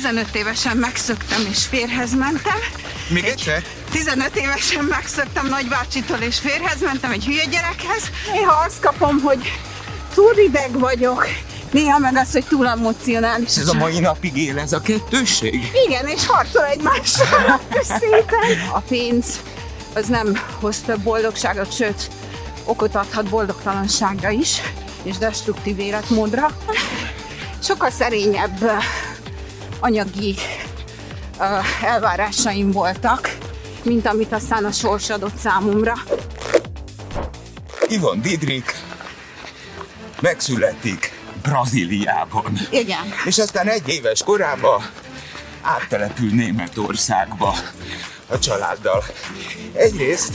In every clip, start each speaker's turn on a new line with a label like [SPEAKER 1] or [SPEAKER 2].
[SPEAKER 1] 15 évesen megszöktem és férhez mentem.
[SPEAKER 2] Még egyszer?
[SPEAKER 1] 15 évesen megszöktem nagybácsitól és férhez mentem egy hülye gyerekhez. Néha azt kapom, hogy túl rideg vagyok, néha meg az, hogy túl emocionális.
[SPEAKER 2] Ez a mai napig él ez a kettősség?
[SPEAKER 1] Igen, és harcol egymással szépen. A pénz az nem hoz több boldogságot, sőt, okot adhat boldogtalanságra is, és destruktív életmódra. Sokkal szerényebb anyagi elvárásaim voltak, mint amit aztán a sors adott számomra.
[SPEAKER 2] Ivon Didrik megszületik Brazíliában.
[SPEAKER 1] Igen.
[SPEAKER 2] És aztán egy éves korában áttelepül Németországba a családdal. Egyrészt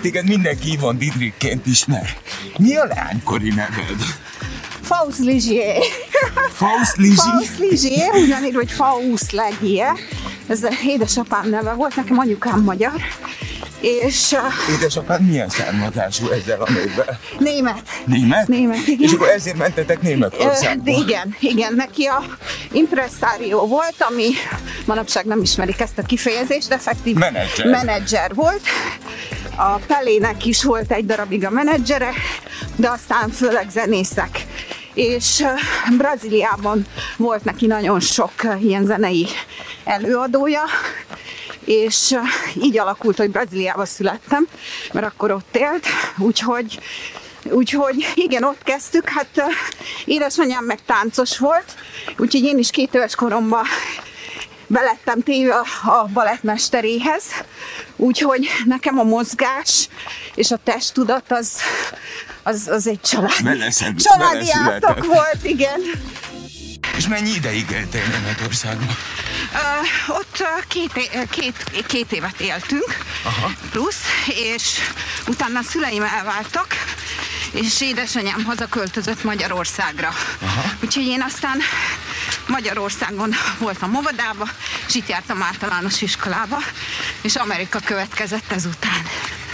[SPEAKER 2] téged mindenki Ivon Didrikként ismer. Mi a leánykori neved?
[SPEAKER 1] Faust Ligier.
[SPEAKER 2] Faust Lizsi?
[SPEAKER 1] Faust Ligier, ugyanígy, hogy Faust Legier. Ez édesapám neve volt, nekem anyukám magyar. És
[SPEAKER 2] Édesapád milyen származású ezzel a névvel?
[SPEAKER 1] német.
[SPEAKER 2] Német?
[SPEAKER 1] Német, igen.
[SPEAKER 2] És akkor ezért mentetek
[SPEAKER 1] Ö,
[SPEAKER 2] Németországba?
[SPEAKER 1] igen, igen, neki a impresszárió volt, ami manapság nem ismerik ezt a kifejezést, de effektív
[SPEAKER 2] Menedzser.
[SPEAKER 1] menedzser volt. A Pelének is volt egy darabig a menedzsere, de aztán főleg zenészek. És ö, Brazíliában volt neki nagyon sok ö, ilyen zenei előadója, és ö, így alakult, hogy Brazíliába születtem, mert akkor ott élt, úgyhogy Úgyhogy igen, ott kezdtük, hát édesanyám meg táncos volt, úgyhogy én is két éves koromban belettem téve a balettmesteréhez, úgyhogy nekem a mozgás és a testtudat az, az, az egy család,
[SPEAKER 2] Beleszed-
[SPEAKER 1] családi
[SPEAKER 2] beleszületett.
[SPEAKER 1] átok volt, igen.
[SPEAKER 2] És mennyi ideig éltél Németországban?
[SPEAKER 1] Uh, ott uh, két, két, két évet éltünk,
[SPEAKER 2] Aha.
[SPEAKER 1] plusz, és utána a szüleim elváltak, és édesanyám hazaköltözött Magyarországra.
[SPEAKER 2] Aha.
[SPEAKER 1] Úgyhogy én aztán Magyarországon voltam óvodába, és itt jártam általános iskolába, és Amerika következett ezután.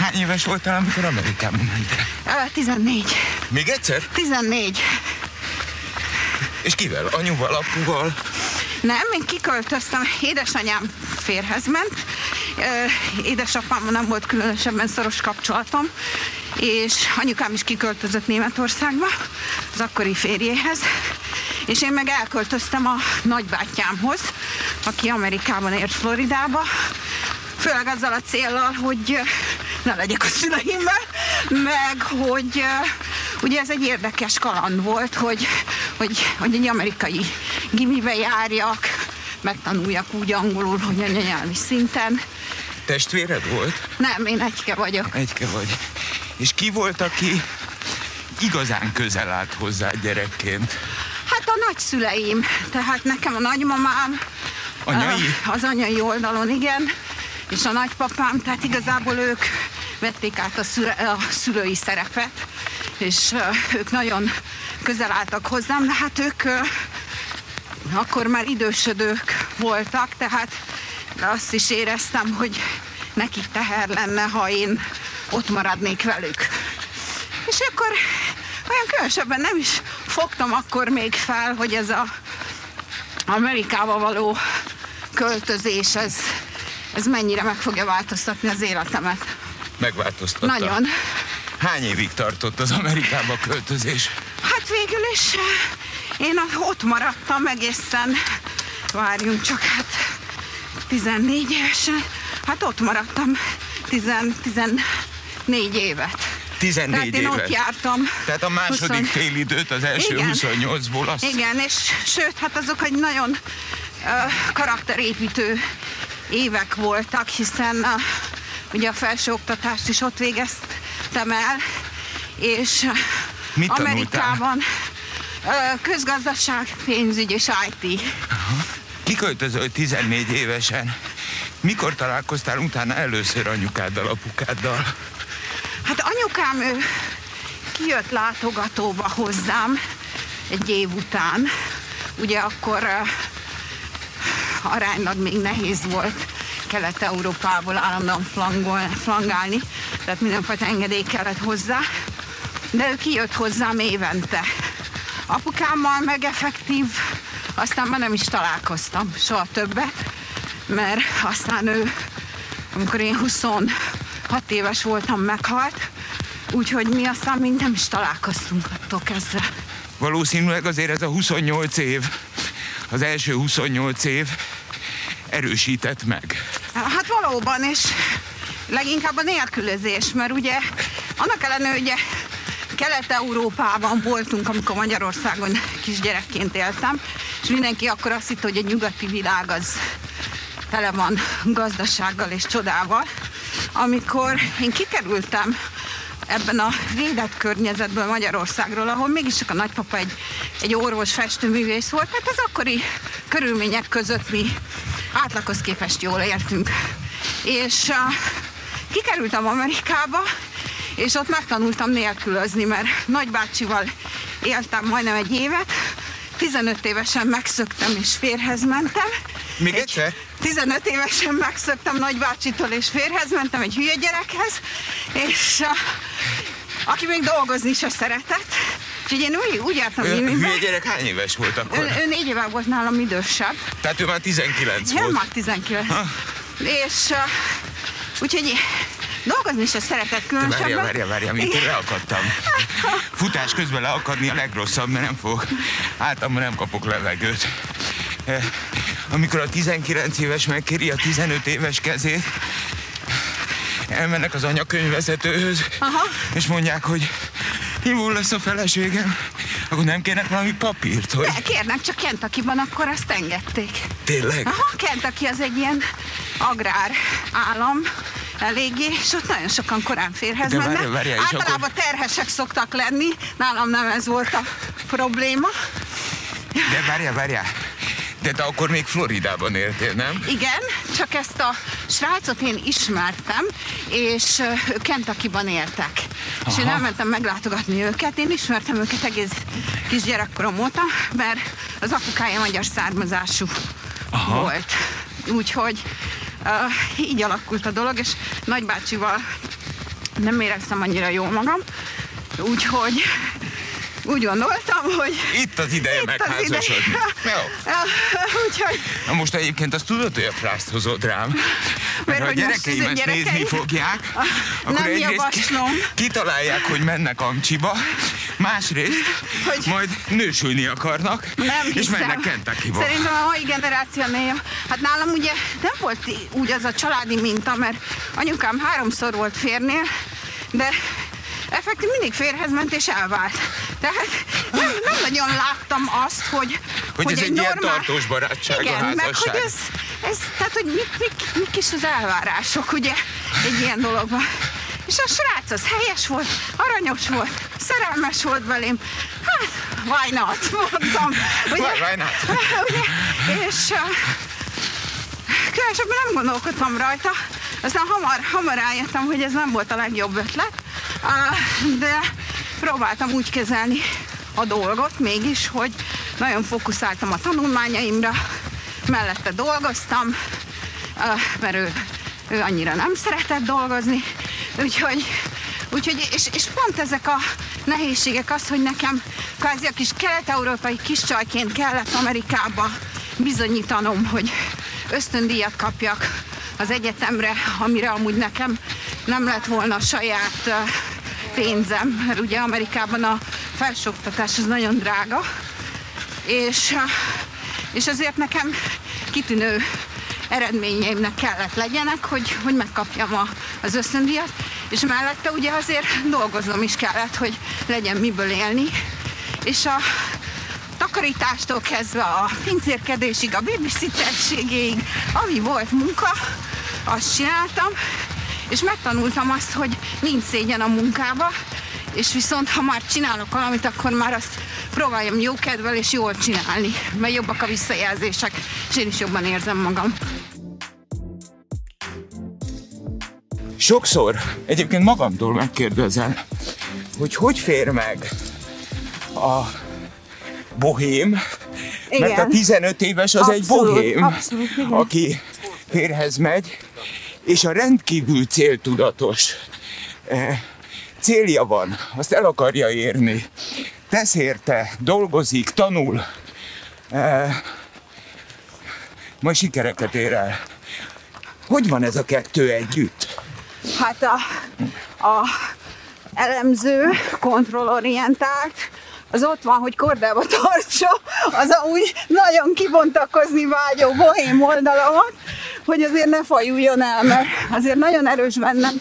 [SPEAKER 2] Hány éves voltál, amikor Amerikába mentél?
[SPEAKER 1] Uh, 14.
[SPEAKER 2] Még egyszer?
[SPEAKER 1] 14.
[SPEAKER 2] És kivel? Anyuval, apuval?
[SPEAKER 1] Nem, én kiköltöztem, édesanyám férhez ment, Ö, édesapámmal nem volt különösebben szoros kapcsolatom, és anyukám is kiköltözött Németországba, az akkori férjéhez, és én meg elköltöztem a nagybátyámhoz, aki Amerikában ért Floridába, főleg azzal a céllal, hogy ne legyek a szüleimmel, meg hogy ugye ez egy érdekes kaland volt, hogy, hogy, hogy egy amerikai gimibe járjak, megtanuljak úgy angolul, hogy anyanyelvi szinten.
[SPEAKER 2] Testvéred volt?
[SPEAKER 1] Nem, én egyke vagyok.
[SPEAKER 2] Egyke vagy. És ki volt, aki igazán közel állt hozzá gyerekként?
[SPEAKER 1] Hát a nagyszüleim, tehát nekem a nagymamám,
[SPEAKER 2] Anyai?
[SPEAKER 1] az anyai oldalon, igen, és a nagypapám, tehát igazából ők vették át a, szüle, a szülői szerepet, és ők nagyon közel álltak hozzám, de hát ők akkor már idősödők voltak, tehát azt is éreztem, hogy nekik teher lenne, ha én ott maradnék velük. És akkor olyan különösebben nem is fogtam akkor még fel, hogy ez a Amerikába való költözés, ez, ez mennyire meg fogja változtatni az életemet.
[SPEAKER 2] Megváltoztatta.
[SPEAKER 1] Nagyon.
[SPEAKER 2] Hány évig tartott az Amerikába költözés?
[SPEAKER 1] Hát végül is eh, én ott maradtam egészen, várjunk csak, hát 14 évesen, hát ott maradtam 10, 14 évet.
[SPEAKER 2] 14
[SPEAKER 1] Tehát én
[SPEAKER 2] évet.
[SPEAKER 1] ott jártam.
[SPEAKER 2] Tehát a második
[SPEAKER 1] 20
[SPEAKER 2] fél időt az első
[SPEAKER 1] Igen.
[SPEAKER 2] 28-ból azt...
[SPEAKER 1] Igen, és sőt, hát azok egy nagyon ö, karakterépítő évek voltak, hiszen uh, ugye a felsőoktatást is ott végeztem el, és
[SPEAKER 2] Mit?
[SPEAKER 1] Amerikában közgazdaság, pénzügy és IT.
[SPEAKER 2] Kiköltözöl 14 évesen. Mikor találkoztál utána először anyukáddal, apukáddal?
[SPEAKER 1] Hát anyukám ő kijött látogatóba hozzám egy év után. Ugye akkor uh, aránylag még nehéz volt Kelet-Európából állandóan flangol, flangálni, tehát mindenfajta engedély kellett hozzá. De ő kijött hozzám évente. Apukámmal meg effektív aztán már nem is találkoztam soha többet, mert aztán ő, amikor én 26 éves voltam, meghalt, úgyhogy mi aztán mind nem is találkoztunk attól kezdve.
[SPEAKER 2] Valószínűleg azért ez a 28 év, az első 28 év erősített meg.
[SPEAKER 1] Valóban, és leginkább a nélkülözés, mert ugye annak ellenőre, ugye Kelet-Európában voltunk, amikor Magyarországon kisgyerekként éltem, és mindenki akkor azt hitte, hogy a nyugati világ az tele van gazdasággal és csodával. Amikor én kikerültem ebben a védett környezetből Magyarországról, ahol mégis csak a nagypapa egy, egy orvos festőművész volt, hát az akkori körülmények között mi átlaghoz képest jól éltünk. És uh, kikerültem Amerikába, és ott megtanultam nélkülözni, mert nagybácsival éltem majdnem egy évet, 15 évesen megszöktem és férhez mentem.
[SPEAKER 2] Még egy, egyszer?
[SPEAKER 1] 15 évesen megszöktem nagybácsitól és férhez mentem egy hülye gyerekhez, és uh, aki még dolgozni se szeretett. Úgyhogy én úgy, úgy jártam
[SPEAKER 2] Ő, hülye gyerek hány éves volt akkor?
[SPEAKER 1] Ő, ő négy éve volt nálam idősebb.
[SPEAKER 2] Tehát ő már 19
[SPEAKER 1] Ja,
[SPEAKER 2] volt.
[SPEAKER 1] már 19.
[SPEAKER 2] Ha.
[SPEAKER 1] És uh, úgyhogy dolgozni se szeretett különösebben.
[SPEAKER 2] Várja, várja, várja, mint én leakadtam. Futás közben leakadni a legrosszabb, mert nem fog. Általában nem kapok levegőt. Amikor a 19 éves megkéri a 15 éves kezét, elmennek az anyakönyvvezetőhöz,
[SPEAKER 1] Aha.
[SPEAKER 2] és mondják, hogy hívó lesz a feleségem, akkor nem kérnek valami papírt, hogy
[SPEAKER 1] De kérnek, csak Kentucky-ban akkor azt engedték.
[SPEAKER 2] tényleg?
[SPEAKER 1] Aha, Kentucky az egy ilyen agrár állam, eléggé, és ott nagyon sokan korán férhez
[SPEAKER 2] De
[SPEAKER 1] mennek.
[SPEAKER 2] várjál, és
[SPEAKER 1] Általában terhesek szoktak lenni, nálam nem ez volt a probléma.
[SPEAKER 2] De várjál, várjál. De te akkor még Floridában éltél, nem?
[SPEAKER 1] Igen, csak ezt a srácot én ismertem, és ők Kentucky-ban éltek. És én
[SPEAKER 2] Aha.
[SPEAKER 1] elmentem meglátogatni őket, én ismertem őket egész kisgyerekkorom óta, mert az apukája magyar származású
[SPEAKER 2] Aha.
[SPEAKER 1] volt. Úgyhogy uh, így alakult a dolog, és nagybácsival nem éreztem annyira jól magam, úgyhogy úgy gondoltam, hogy
[SPEAKER 2] Itt az ideje
[SPEAKER 1] itt
[SPEAKER 2] megházasodni.
[SPEAKER 1] ide.
[SPEAKER 2] Jó.
[SPEAKER 1] Úgyhogy
[SPEAKER 2] Na most egyébként azt tudod, hogy a frászt hozod rám. Mert
[SPEAKER 1] Mert
[SPEAKER 2] ha a
[SPEAKER 1] hogy most
[SPEAKER 2] gyerekeim
[SPEAKER 1] az
[SPEAKER 2] ezt
[SPEAKER 1] gyerekeim-
[SPEAKER 2] nézni fogják, akkor
[SPEAKER 1] Nem
[SPEAKER 2] egyrészt
[SPEAKER 1] javaslom.
[SPEAKER 2] kitalálják, hogy mennek Amcsiba, másrészt
[SPEAKER 1] Hogy-
[SPEAKER 2] majd nősülni akarnak,
[SPEAKER 1] Nem
[SPEAKER 2] és
[SPEAKER 1] hiszem.
[SPEAKER 2] mennek Kentuckyba.
[SPEAKER 1] Szerintem a mai generációnél, hát nálam ugye nem volt úgy az a családi minta, mert anyukám háromszor volt férnél, de effektív mindig férhez ment és elvált. Tehát nem, nem nagyon láttam azt, hogy,
[SPEAKER 2] Hogy ez egy ilyen tartós barátság a
[SPEAKER 1] Igen, meg
[SPEAKER 2] házasság.
[SPEAKER 1] hogy ez, ez tehát hogy mik, mik, mik is az elvárások, ugye, egy ilyen dologban. És a srác az helyes volt, aranyos volt, szerelmes volt belém. Hát, why not, mondtam. Ugye?
[SPEAKER 2] Why- why not?
[SPEAKER 1] Ugye? És uh, különösebben nem gondolkodtam rajta. Aztán hamar, hamar rájöttem, hogy ez nem volt a legjobb ötlet, de próbáltam úgy kezelni a dolgot mégis, hogy nagyon fókuszáltam a tanulmányaimra, mellette dolgoztam, mert ő, ő annyira nem szeretett dolgozni, úgyhogy, úgyhogy és, és pont ezek a nehézségek az, hogy nekem kvázi a kis kelet-európai kiscsajként kellett Amerikába bizonyítanom, hogy ösztöndíjat kapjak az egyetemre, amire amúgy nekem nem lett volna saját uh, pénzem, mert ugye Amerikában a felsőoktatás az nagyon drága, és, és azért nekem kitűnő eredményeimnek kellett legyenek, hogy, hogy megkapjam a, az ösztöndíjat, és mellette ugye azért dolgoznom is kellett, hogy legyen miből élni, és a takarítástól kezdve a pincérkedésig, a babysitterségéig, ami volt munka, azt csináltam, és megtanultam azt, hogy nincs szégyen a munkába, és viszont ha már csinálok valamit, akkor már azt próbáljam jó kedvel és jól csinálni, mert jobbak a visszajelzések, és én is jobban érzem magam.
[SPEAKER 2] Sokszor egyébként magamtól megkérdezem, hogy hogy fér meg a bohém, mert a
[SPEAKER 1] Igen.
[SPEAKER 2] 15 éves az egy
[SPEAKER 1] Abszolút,
[SPEAKER 2] bohém,
[SPEAKER 1] abszolút, igen.
[SPEAKER 2] aki férhez megy, és a rendkívül céltudatos eh, célja van, azt el akarja érni, tesz érte, dolgozik, tanul, E, ma sikereket ér el. Hogy van ez a kettő együtt?
[SPEAKER 1] Hát a, a elemző, kontrollorientált, az ott van, hogy kordába tartsa, az úgy nagyon kibontakozni vágyó bohém oldalamat, hogy azért ne fajuljon el, mert azért nagyon erős bennem.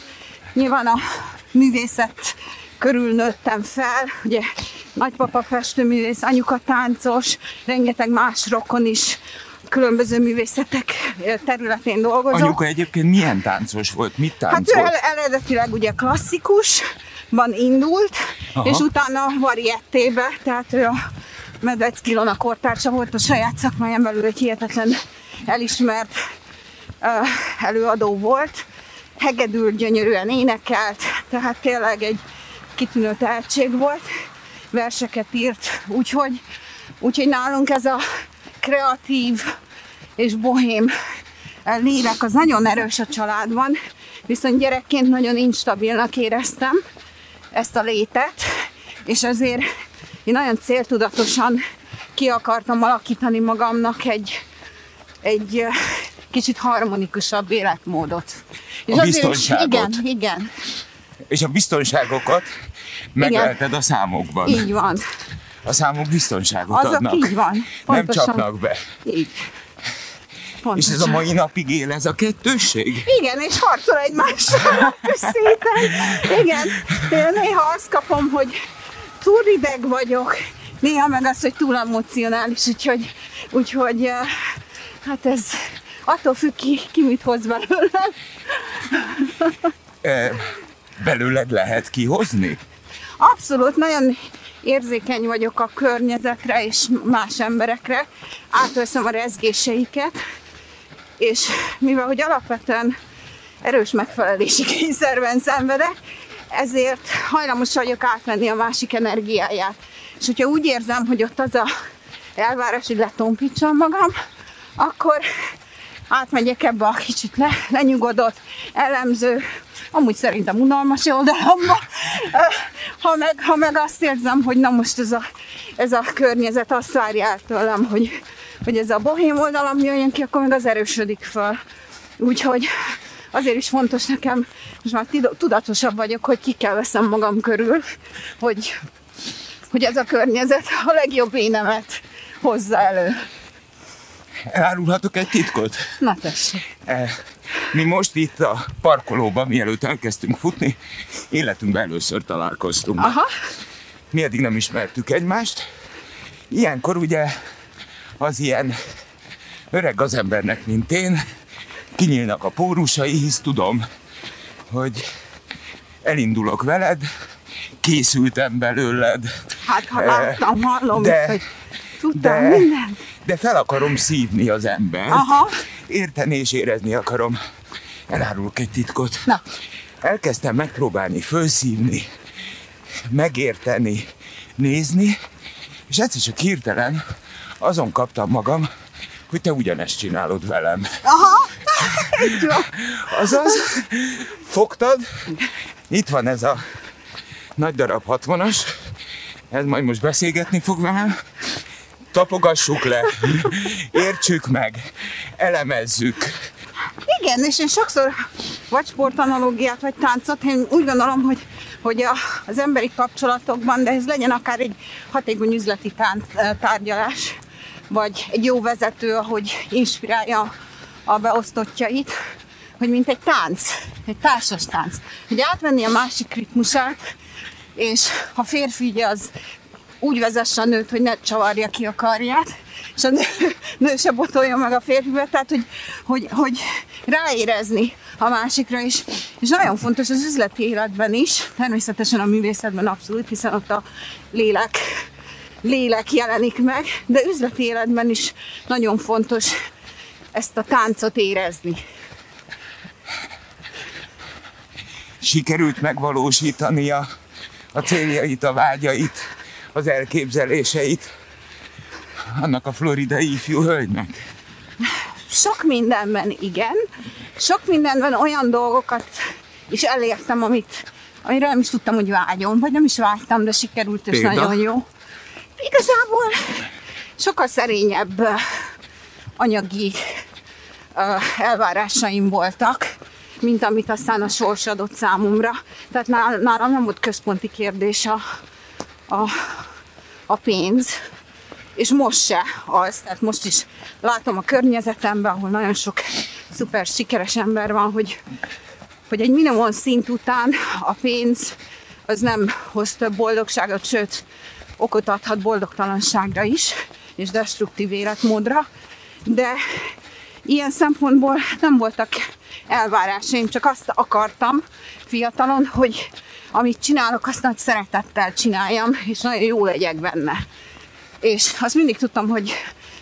[SPEAKER 1] Nyilván a művészet körül nőttem fel, ugye nagypapa festőművész, anyuka táncos, rengeteg más rokon is különböző művészetek területén dolgozom.
[SPEAKER 2] Anyuka egyébként milyen táncos volt? Mit táncolt?
[SPEAKER 1] Hát ő eredetileg ugye klasszikusban indult, Aha. és utána variettébe, tehát ő a Medvecki Ilona kortársa volt a saját szakmáján belül egy hihetetlen elismert uh, előadó volt. Hegedül gyönyörűen énekelt, tehát tényleg egy kitűnő tehetség volt, verseket írt, úgyhogy, úgyhogy nálunk ez a kreatív és bohém lélek az nagyon erős a családban, viszont gyerekként nagyon instabilnak éreztem ezt a létet, és azért én nagyon céltudatosan ki akartam alakítani magamnak egy, egy kicsit harmonikusabb életmódot.
[SPEAKER 2] És a biztonságot.
[SPEAKER 1] Is, igen, igen.
[SPEAKER 2] És a biztonságokat megölted a számokban.
[SPEAKER 1] Így van.
[SPEAKER 2] A számok biztonságot
[SPEAKER 1] Azok
[SPEAKER 2] adnak.
[SPEAKER 1] így van.
[SPEAKER 2] Nem csapnak be.
[SPEAKER 1] Így.
[SPEAKER 2] Pontosan. És ez a mai napig él ez a kettősség?
[SPEAKER 1] Igen, és harcol egymással szépen. Igen, néha azt kapom, hogy túl rideg vagyok, néha meg az, hogy túl emocionális, úgyhogy, úgyhogy hát ez attól függ ki, ki mit hoz belőle.
[SPEAKER 2] E, belőled lehet kihozni?
[SPEAKER 1] Abszolút, nagyon érzékeny vagyok a környezetre és más emberekre, átveszem a rezgéseiket, és mivel hogy alapvetően erős megfelelési kényszerben szenvedek, ezért hajlamos vagyok átvenni a másik energiáját. És hogyha úgy érzem, hogy ott az a elvárás, hogy letompítsam magam, akkor átmegyek ebbe a kicsit le, lenyugodott, elemző, amúgy szerintem unalmas oldalamba. Ha meg, ha meg azt érzem, hogy na most ez a, ez a környezet azt várja el tőlem, hogy, hogy ez a bohém oldalam jöjjön ki, akkor meg az erősödik fel. Úgyhogy azért is fontos nekem, most már tudatosabb vagyok, hogy ki kell veszem magam körül, hogy, hogy ez a környezet a legjobb énemet hozza elő.
[SPEAKER 2] Elárulhatok egy titkot?
[SPEAKER 1] Na tessék.
[SPEAKER 2] E, mi most itt a parkolóban, mielőtt elkezdtünk futni, életünkben először találkoztunk.
[SPEAKER 1] Aha.
[SPEAKER 2] Mi eddig nem ismertük egymást. Ilyenkor ugye az ilyen öreg az embernek, mint én, kinyílnak a pórusai, hisz tudom, hogy elindulok veled, készültem belőled.
[SPEAKER 1] Hát ha láttam, hallom, de, hogy tudtam de, mindent.
[SPEAKER 2] De fel akarom szívni az embert.
[SPEAKER 1] Aha.
[SPEAKER 2] Érteni és érezni akarom. Elárulok egy titkot.
[SPEAKER 1] Na.
[SPEAKER 2] Elkezdtem megpróbálni fölszívni, megérteni, nézni, és egyszer csak hirtelen azon kaptam magam, hogy te ugyanezt csinálod velem.
[SPEAKER 1] Aha.
[SPEAKER 2] Azaz, fogtad, itt van ez a nagy darab 60-as, ez majd most beszélgetni fog velem, tapogassuk le, értsük meg, elemezzük.
[SPEAKER 1] Igen, és én sokszor vagy sportanalógiát, vagy táncot, én úgy gondolom, hogy, hogy a, az emberi kapcsolatokban, de ez legyen akár egy hatékony üzleti tánc, tárgyalás, vagy egy jó vezető, ahogy inspirálja a beosztottjait, hogy mint egy tánc, egy társas tánc, hogy átvenni a másik ritmusát, és ha férfi ugye az úgy vezesse a nőt, hogy ne csavarja ki a karját, és a nő, nő se botolja meg a férfibe, tehát hogy, hogy, hogy ráérezni a másikra is. És nagyon fontos az üzleti életben is, természetesen a művészetben abszolút, hiszen ott a lélek, lélek jelenik meg, de üzleti életben is nagyon fontos ezt a táncot érezni.
[SPEAKER 2] Sikerült megvalósítani a, a céljait, a vágyait, az elképzeléseit annak a floridai ifjú hölgynek?
[SPEAKER 1] Sok mindenben igen. Sok mindenben olyan dolgokat is elértem, amit, amire nem is tudtam, hogy vágyom, vagy nem is vágytam, de sikerült, és Példa? nagyon jó. Igazából sokkal szerényebb anyagi elvárásaim voltak, mint amit aztán a sors adott számomra. Tehát nálam nem volt központi kérdés a, a, a pénz, és most se az, tehát most is látom a környezetemben, ahol nagyon sok szuper sikeres ember van, hogy, hogy egy minimum szint után a pénz az nem hoz több boldogságot, sőt, okot adhat boldogtalanságra is, és destruktív életmódra, de ilyen szempontból nem voltak elvárásaim, csak azt akartam fiatalon, hogy amit csinálok, azt nagy szeretettel csináljam, és nagyon jó legyek benne. És azt mindig tudtam, hogy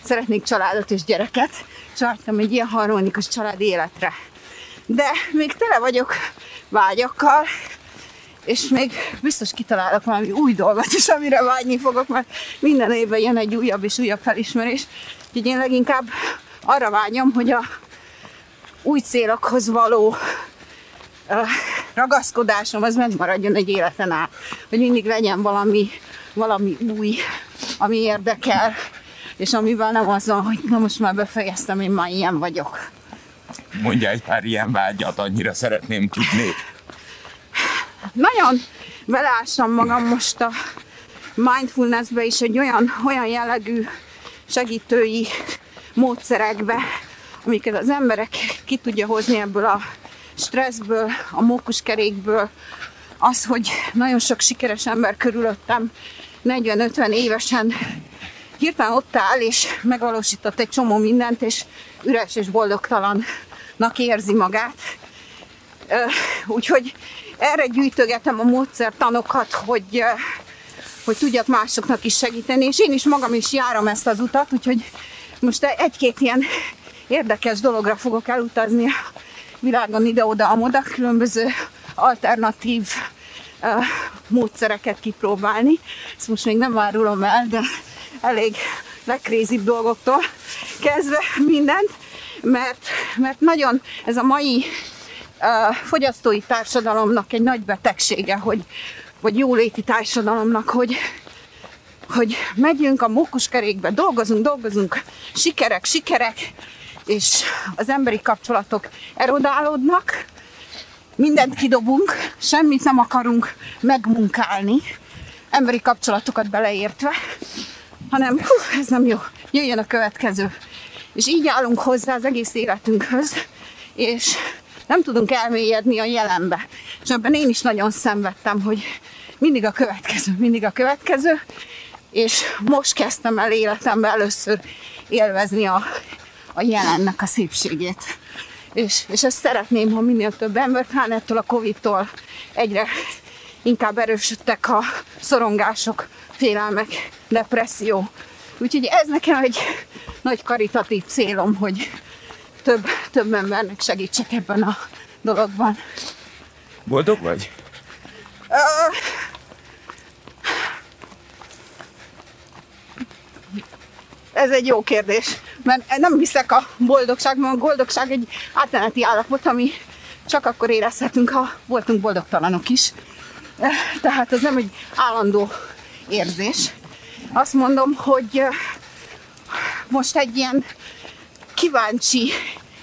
[SPEAKER 1] szeretnék családot és gyereket, és vártam egy ilyen harmonikus családi életre. De még tele vagyok vágyakkal, és még biztos kitalálok valami új dolgot is, amire vágyni fogok, mert minden évben jön egy újabb és újabb felismerés. Úgyhogy én leginkább arra vágyom, hogy a új célokhoz való ragaszkodásom az megmaradjon egy életen át. Hogy mindig legyen valami, valami új, ami érdekel, és amivel nem az van, hogy na most már befejeztem, én már ilyen vagyok.
[SPEAKER 2] Mondja egy pár ilyen vágyat, annyira szeretném tudni.
[SPEAKER 1] Nagyon beleástam magam most a mindfulnessbe is egy olyan, olyan jellegű segítői módszerekbe, amiket az emberek ki tudja hozni ebből a stresszből, a mókuskerékből, az, hogy nagyon sok sikeres ember körülöttem 40-50 évesen hirtelen ott áll, és megvalósított egy csomó mindent, és üres és boldogtalannak érzi magát. Úgyhogy erre gyűjtögetem a módszertanokat, hogy, hogy tudjak másoknak is segíteni, és én is magam is járom ezt az utat, úgyhogy most egy-két ilyen érdekes dologra fogok elutazni világon ide-oda, amoda, különböző alternatív uh, módszereket kipróbálni. Ezt most még nem árulom el, de elég legkrézibb dolgoktól kezdve mindent, mert, mert nagyon ez a mai uh, fogyasztói társadalomnak egy nagy betegsége, hogy, vagy jóléti társadalomnak, hogy, hogy megyünk a mókuskerékbe, dolgozunk, dolgozunk, sikerek, sikerek, és az emberi kapcsolatok erodálódnak, mindent kidobunk, semmit nem akarunk megmunkálni, emberi kapcsolatokat beleértve, hanem hú, ez nem jó, jöjjön a következő. És így állunk hozzá az egész életünkhöz, és nem tudunk elmélyedni a jelenbe. És ebben én is nagyon szenvedtem, hogy mindig a következő, mindig a következő, és most kezdtem el életemben először élvezni a, a jelennek a szépségét. És, és ezt szeretném, ha minél több ember, hát ettől a Covid-tól egyre inkább erősödtek a szorongások, félelmek, depresszió. Úgyhogy ez nekem egy nagy karitatív célom, hogy több, több embernek segítsek ebben a dologban.
[SPEAKER 2] Boldog vagy?
[SPEAKER 1] Uh, ez egy jó kérdés, mert nem hiszek a boldogságban, a boldogság egy átmeneti állapot, ami csak akkor érezhetünk, ha voltunk boldogtalanok is. Tehát ez nem egy állandó érzés. Azt mondom, hogy most egy ilyen kíváncsi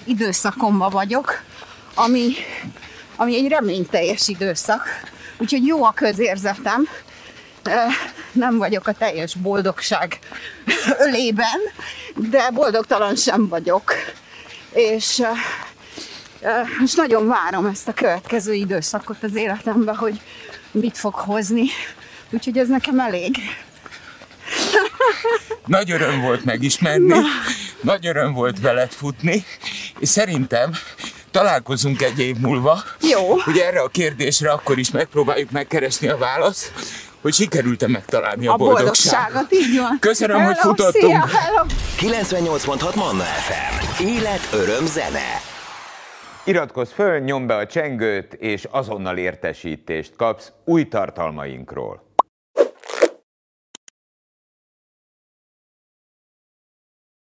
[SPEAKER 1] időszakomba vagyok, ami, ami egy reményteljes időszak. Úgyhogy jó a közérzetem, nem vagyok a teljes boldogság ölében, de boldogtalan sem vagyok. És most nagyon várom ezt a következő időszakot az életemben, hogy mit fog hozni. Úgyhogy ez nekem elég.
[SPEAKER 2] Nagy öröm volt megismerni, Na. nagy öröm volt veled futni, és szerintem találkozunk egy év múlva.
[SPEAKER 1] Jó.
[SPEAKER 2] Hogy erre a kérdésre akkor is megpróbáljuk megkeresni a választ, hogy sikerült-e megtalálni a, a boldogságot. boldogságot.
[SPEAKER 1] Így van.
[SPEAKER 2] Köszönöm, hello, hogy futottunk.
[SPEAKER 3] Szia, 98.6 Manna FM. Élet, öröm, zene.
[SPEAKER 4] Iratkozz föl, nyomd be a csengőt, és azonnal értesítést kapsz új tartalmainkról.